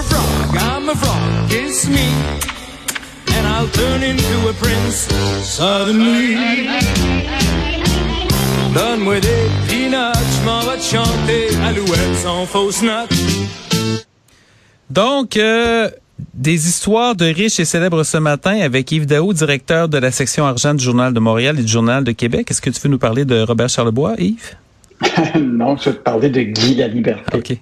a frog, I'm a frog, kiss me. And I'll turn into a prince suddenly. Donne-moi des peanuts, je m'en vais te chanter Alouette sans fausse note. Donc, euh, des histoires de riches et célèbres ce matin avec Yves Daou, directeur de la section argent du Journal de Montréal et du Journal de Québec. Est-ce que tu veux nous parler de Robert Charlebois, Yves? non, je vais te parler de Guy La Liberté. OK.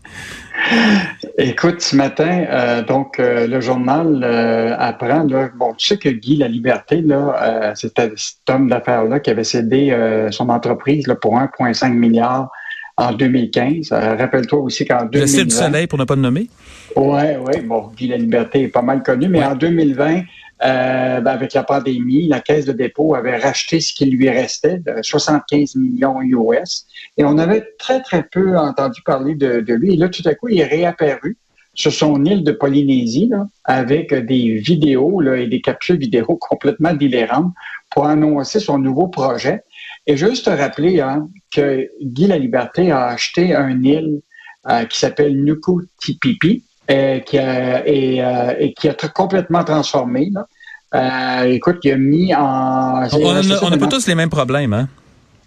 Écoute, ce matin, euh, donc euh, le journal euh, apprend, là, bon, tu sais que Guy La Liberté, là, c'était cet homme d'affaires-là qui avait cédé son entreprise là, pour 1,5 milliard en 2015. Rappelle-toi aussi qu'en 2020... Le du soleil, pour ne pas le nommer? Oui, oui. Bon, Guy La Liberté est pas mal connu, mais en 2020, euh, ben, avec la pandémie, la Caisse de dépôt avait racheté ce qui lui restait, de 75 millions US. Et on avait très, très peu entendu parler de, lui. Et là, tout à coup, il est réapparu sur son île de Polynésie là, avec des vidéos là, et des captures vidéo complètement délirantes pour annoncer son nouveau projet. Et juste te rappeler hein, que Guy La Liberté a acheté un île euh, qui s'appelle Nuku Tipipi, euh, qui a, et, euh, et, qui a complètement transformé. Là. Euh, écoute, il a mis en... On n'a pas tous les mêmes problèmes, hein?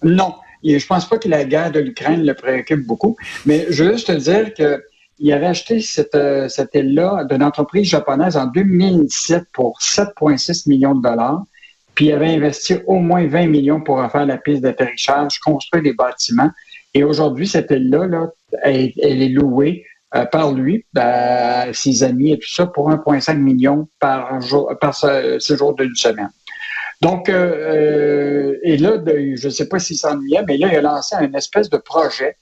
Non. Je pense pas que la guerre de l'Ukraine le préoccupe beaucoup. Mais je veux juste te dire que il avait acheté cette, cette île-là d'une entreprise japonaise en 2007 pour 7,6 millions de dollars. Puis il avait investi au moins 20 millions pour refaire la piste d'atterrissage, construire des bâtiments. Et aujourd'hui, cette île-là, là, elle, elle, est louée euh, par lui, ben, ses amis et tout ça pour 1,5 million par jour, par séjour d'une semaine. Donc, euh, euh et là, je ne sais pas s'il s'ennuyait, mais là, il a lancé un espèce de projet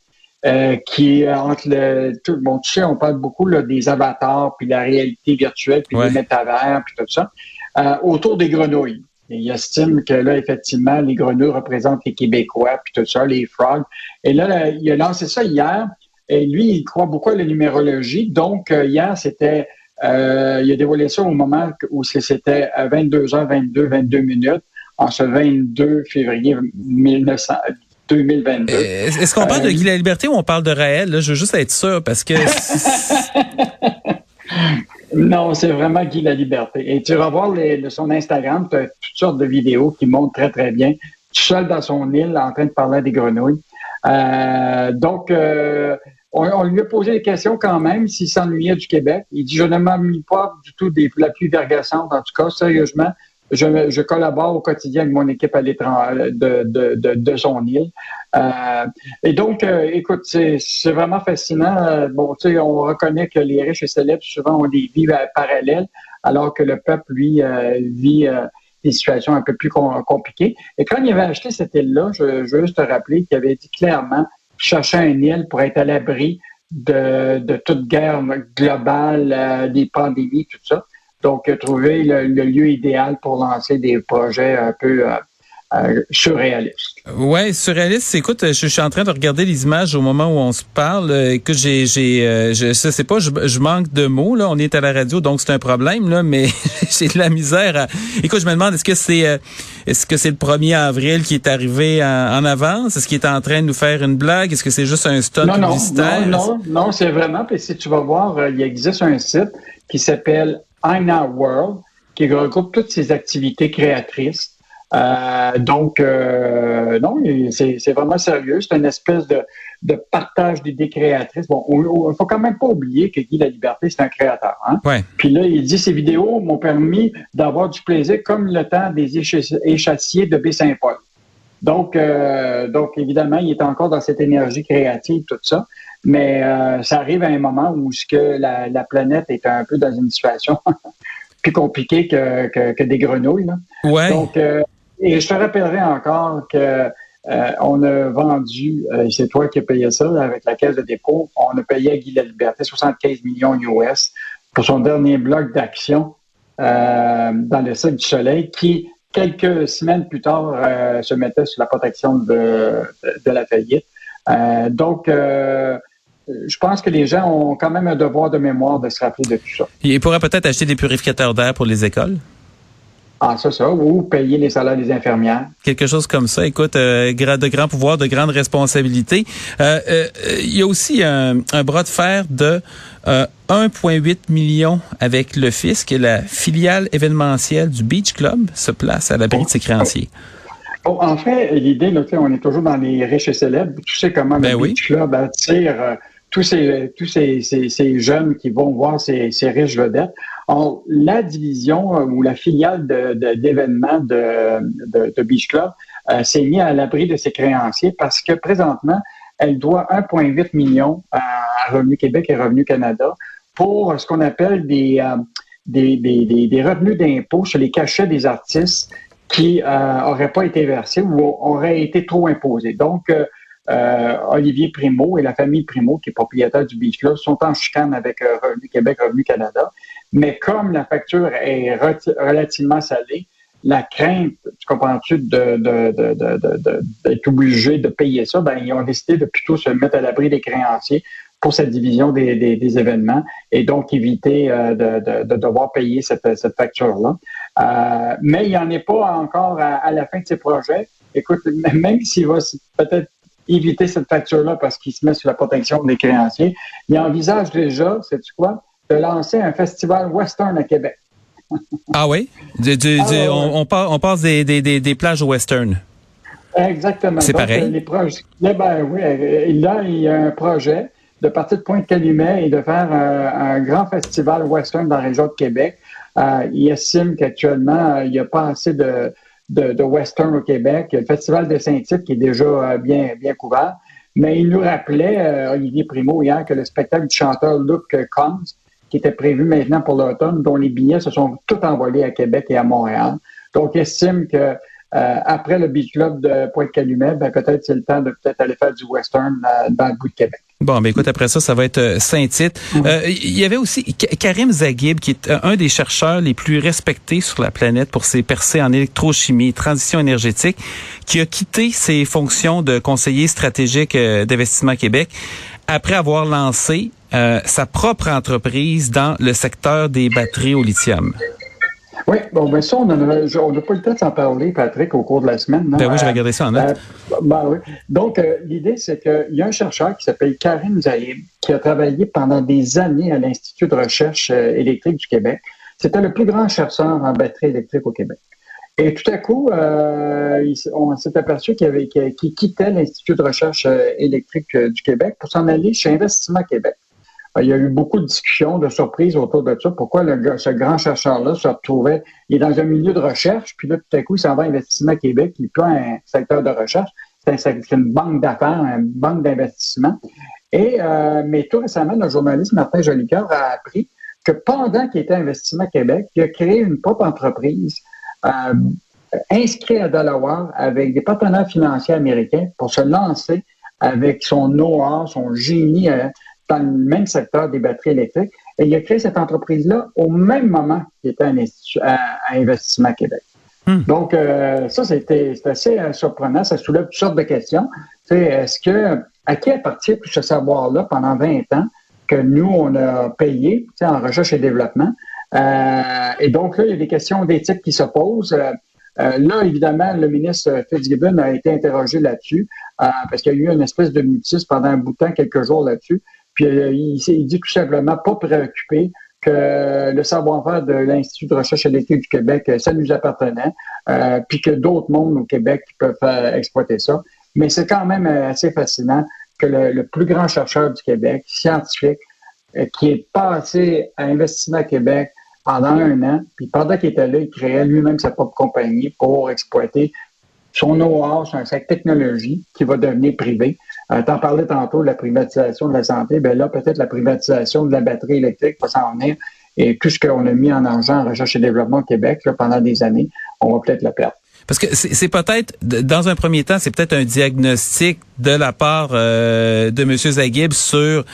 euh, qui est entre le tout bon tu sais on parle beaucoup là, des avatars puis la réalité virtuelle puis les métavers puis tout ça euh, autour des grenouilles. Et il estime que là effectivement les grenouilles représentent les Québécois puis tout ça les frogs. Et là il a lancé ça hier et lui, il croit beaucoup à la numérologie. Donc, euh, hier, c'était, euh, il a dévoilé ça au moment où c'était à 22h22, 22 minutes, en ce 22 février 1900, 2022. Euh, est-ce qu'on parle de Guy la Liberté ou on parle de Raël? je veux juste être sûr parce que... non, c'est vraiment Guy la Liberté. Et tu vas voir les, son Instagram, tu as toutes sortes de vidéos qui montrent très, très bien, tout seul dans son île en train de parler à des grenouilles. Euh, donc, euh, on, lui a posé des questions quand même s'il s'ennuyait du Québec. Il dit, je ne m'ennuie pas du tout des la pluie vergassante. En tout cas, sérieusement, je, collabore au quotidien avec mon équipe à l'étranger de, de, de, de, son île. Euh, et donc, euh, écoute, c'est vraiment fascinant. Euh, bon, tu sais, on reconnaît que les riches et célèbres souvent ont des vies parallèles, alors que le peuple, lui, vit des situations un peu plus compliquées. Et quand il avait acheté cette île-là, je, je veux juste te rappeler qu'il avait dit clairement chercher un île pour être à l'abri de, de, toute guerre globale, euh, des pandémies, tout ça. Donc, trouver le, le, lieu idéal pour lancer des projets un peu euh, euh, surréaliste. Ouais, surréaliste. Écoute, je, suis en train de regarder les images au moment où on se parle. Écoute, j'ai, j'ai, euh, je sais pas, je, je, manque de mots là. On est à la radio, donc c'est un problème là, mais j'ai de la misère. À... Écoute, je me demande est-ce que c'est, euh, est-ce que c'est le 1er avril qui est arrivé en, avance? Est-ce qu'il est en train de nous faire une blague? Est-ce que c'est juste un stunt non, publicitaire? Non, non, non, c'est vraiment. Puis si tu vas voir, euh, il existe un site qui s'appelle Ina World qui regroupe toutes ces activités créatrices. Euh, donc, euh, non, c'est vraiment sérieux. C'est une espèce de, de partage d'idées créatrices. Bon, il faut quand même pas oublier que Guy La Liberté, c'est un créateur. Hein? Ouais. Puis là, il dit ces vidéos m'ont permis d'avoir du plaisir comme le temps des échassiers de Baie-Saint-Paul. Donc, euh, donc, évidemment, il est encore dans cette énergie créative, tout ça. Mais ça arrive à un moment où ce que la, la planète est un peu dans une situation plus compliquée que, que, que des grenouilles. Là. Ouais. Donc, et je te rappellerai encore que euh, on a vendu, euh, c'est toi qui as payé ça avec la caisse de dépôt, on a payé à Guy La Liberté 75 millions US pour son dernier bloc d'action euh, dans le cercle du soleil qui, quelques semaines plus tard, se mettait sous la protection de, de, la faillite. donc, je pense que les gens ont quand même un devoir de mémoire de se rappeler de tout ça. Il pourrait peut-être acheter des purificateurs d'air pour les écoles? Ah, ça, ça, ou payer les salaires des infirmières. Quelque chose comme ça. Écoute, euh, de grands pouvoirs, de grandes responsabilités. Euh, euh, il y a aussi un, bras de fer de 1,8 million avec le fisc et la filiale événementielle du Beach Club se place à l'abri de ses créanciers. en fait, l'idée, on est toujours dans les riches et célèbres. Tu sais comment ben le Beach Club attire tous ces tous ces, ces, jeunes qui vont voir ces, ces riches vedettes. La division euh, ou la filiale d'événements de, de, Beach Club euh, s'est mise à l'abri de ses créanciers parce que présentement, elle doit 1,8 million à Revenu Québec et Revenu Canada pour ce qu'on appelle des, euh, des, des, des, revenus d'impôt sur les cachets des artistes qui n'auraient pas été versés ou auraient été trop imposés. Donc, Olivier Primo et la famille Primo, qui est propriétaire du Beach Club, sont en chicane avec euh, Revenu Québec, Revenu Canada. Mais comme la facture est relativement salée, la crainte, tu comprends-tu, d'être de, de, obligé de payer ça, ben, ils ont décidé de plutôt se mettre à l'abri des créanciers pour cette division des, événements et donc éviter euh, de, devoir payer cette, facture-là. mais il n'y en est pas encore à, à, la fin de ces projets. Écoute, même s'il va peut-être éviter cette facture-là parce qu'il se met sous la protection des créanciers. Il envisage déjà, sais-tu quoi, de lancer un festival western à Québec. ah oui? Ah on, on, passe des, des, des, plages western. Exactement. C'est pareil. Les projets, ben, oui, là, il y a un projet de partir de Pointe-Calumet et de faire un, grand festival western dans la région de Québec. Euh, il estime qu'actuellement, il n'y a pas assez de, de, western au Québec. Le Festival de Saint-Tite qui est déjà euh, bien, bien couvert. Mais il nous rappelait, euh, Olivier Primo, hier, que le spectacle du chanteur Luke Combs, qui était prévu maintenant pour l'automne, dont les billets se sont tous envolés à Québec et à Montréal. Donc, estime que euh, après le Beach Club de Pointe-Calumet, ben, peut-être c'est le temps de peut-être aller faire du western dans le bout de Québec. Bon, ben écoute, après ça, ça va être euh, Saint-Tite. Euh, il y avait aussi Karim Zaghib, qui est un des chercheurs les plus respectés sur la planète pour ses percées en électrochimie, transition énergétique, qui a quitté ses fonctions de conseiller stratégique euh, d'investissement Québec après avoir lancé sa propre entreprise dans le secteur des batteries au lithium. Oui, bon, ben ça, on n'a pas le temps de s'en parler, Patrick, au cours de la semaine. Ben oui, j'ai regardé ça en note. Euh, ben oui. Donc, euh, l'idée, c'est qu'il y a un chercheur qui s'appelle Karim Zahib, qui a travaillé pendant des années à l'Institut de recherche euh, électrique du Québec. C'était le plus grand chercheur en batterie électrique au Québec. Et tout à coup, on s'est aperçu qu'il quittait l'Institut de recherche électrique du Québec pour s'en aller chez Investissement Québec. Euh, il y a eu beaucoup de discussions, de surprises autour de ça. Pourquoi le, ce grand chercheur-là se retrouvait, il est dans un milieu de recherche, puis là, tout à coup, il s'en va à Investissement Québec, il pas un secteur de recherche. C'est une banque d'affaires, une banque d'investissement. Et, euh, mais tout récemment, le journaliste Martin Jolicoeur a appris que pendant qu'il était à Investissement Québec, il a créé une propre entreprise euh, inscrite à Delaware avec des partenaires financiers américains pour se lancer avec son know-how, son génie dans le même secteur des batteries électriques. Et il a créé cette entreprise-là au même moment qu'il était à, à, Investissement Québec. Hmm. Donc, euh, ça, c'était assez euh, surprenant. Ça soulève toutes sortes de questions. Est-ce que, à qui appartient tout ce savoir-là pendant 20 ans que nous, on a payé en recherche et développement? Euh, et donc, là, il y a des questions d'éthique qui se posent. là, évidemment, le ministre Fitzgibbon a été interrogé là-dessus parce qu'il y a eu une espèce de mutisme pendant un bout de temps, quelques jours là-dessus. Puis euh, il, dit tout simplement pas préoccupé que le savoir-faire de l'Institut de recherche électrique du Québec, euh, ça nous appartenait, euh, puis que d'autres mondes au Québec peuvent exploiter ça. Mais c'est quand même assez fascinant que le, plus grand chercheur du Québec, scientifique, qui est passé à Investissement Québec pendant un an, puis pendant qu'il était là, il créait lui-même sa propre compagnie pour exploiter son know-how sur cette technologie qui va devenir privée. Euh, T'en parlais tantôt de la privatisation de la santé. Ben là, peut-être la privatisation de la batterie électrique va s'en venir. Et tout ce qu'on a mis en argent en recherche et développement au Québec là, pendant des années, on va peut-être le perdre. Parce que c'est peut-être, dans un premier temps, c'est peut-être un diagnostic de la part euh, de M. Zaghib sur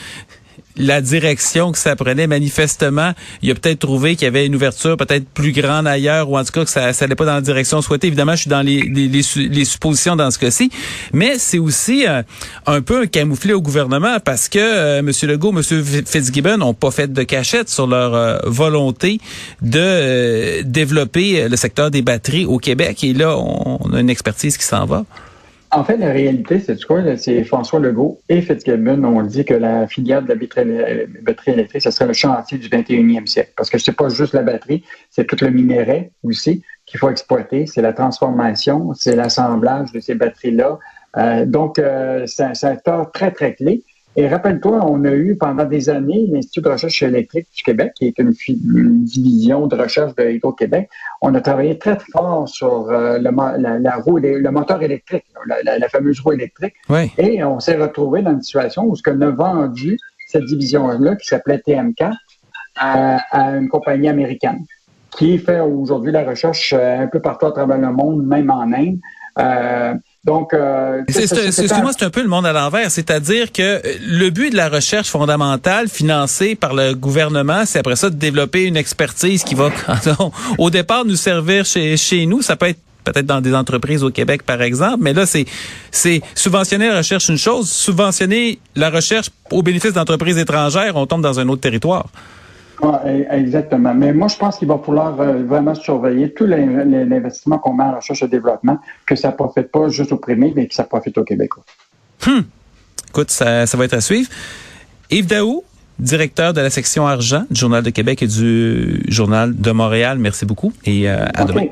la direction que ça prenait. Manifestement, il a peut-être trouvé qu'il y avait une ouverture peut-être plus grande ailleurs, ou en tout cas que ça n'allait pas dans la direction souhaitée. Évidemment, je suis dans les, les, suppositions dans ce cas-ci, mais c'est aussi euh, un peu un camouflet au gouvernement parce que euh, M. Legault, M. Fitzgibbon n'ont pas fait de cachette sur leur euh, volonté de développer le secteur des batteries au Québec. Et là, on a une expertise qui s'en va. En fait, la réalité, c'est quoi? C'est François Legault et Fitzgibbon ont dit que la filière de la batterie électrique, ce serait le chantier du 21e siècle. Parce que c'est pas juste la batterie, c'est tout le minerai aussi qu'il faut exploiter, c'est la transformation, c'est l'assemblage de ces batteries-là. Euh, donc, euh, c'est un secteur très, très clé. Et rappelle-toi, on a eu pendant des années l'Institut de recherche électrique du Québec, qui est une, division de recherche de Hydro-Québec. On a travaillé très fort sur euh, le, la, roue, le moteur électrique, la, fameuse roue électrique. Et on s'est retrouvé dans une situation où ce qu'on a vendu cette division-là, qui s'appelait TMK, à, à, une compagnie américaine, qui fait aujourd'hui la recherche euh, un peu partout à travers le monde, même en Inde. Euh, donc, euh, excuse-moi, c'est un peu le monde à l'envers. C'est-à-dire que le but de la recherche fondamentale financée par le gouvernement, c'est après ça de développer une expertise qui va, au départ, nous servir chez, chez nous. Ça peut être peut-être dans des entreprises au Québec, par exemple. Mais là, c'est, c'est subventionner la recherche une chose, subventionner la recherche au bénéfice d'entreprises étrangères, on tombe dans un autre territoire. E, exactement. Mais moi, je pense qu'il va falloir euh, vraiment surveiller tout l'investissement qu'on met en recherche et développement, que ça ne profite pas juste au primaire, mais que ça profite aux Québécois. Hum. Écoute, ça, va être à suivre. Yves Daou, directeur de la section argent du Journal de Québec et du Journal de Montréal, merci beaucoup et euh, à demain.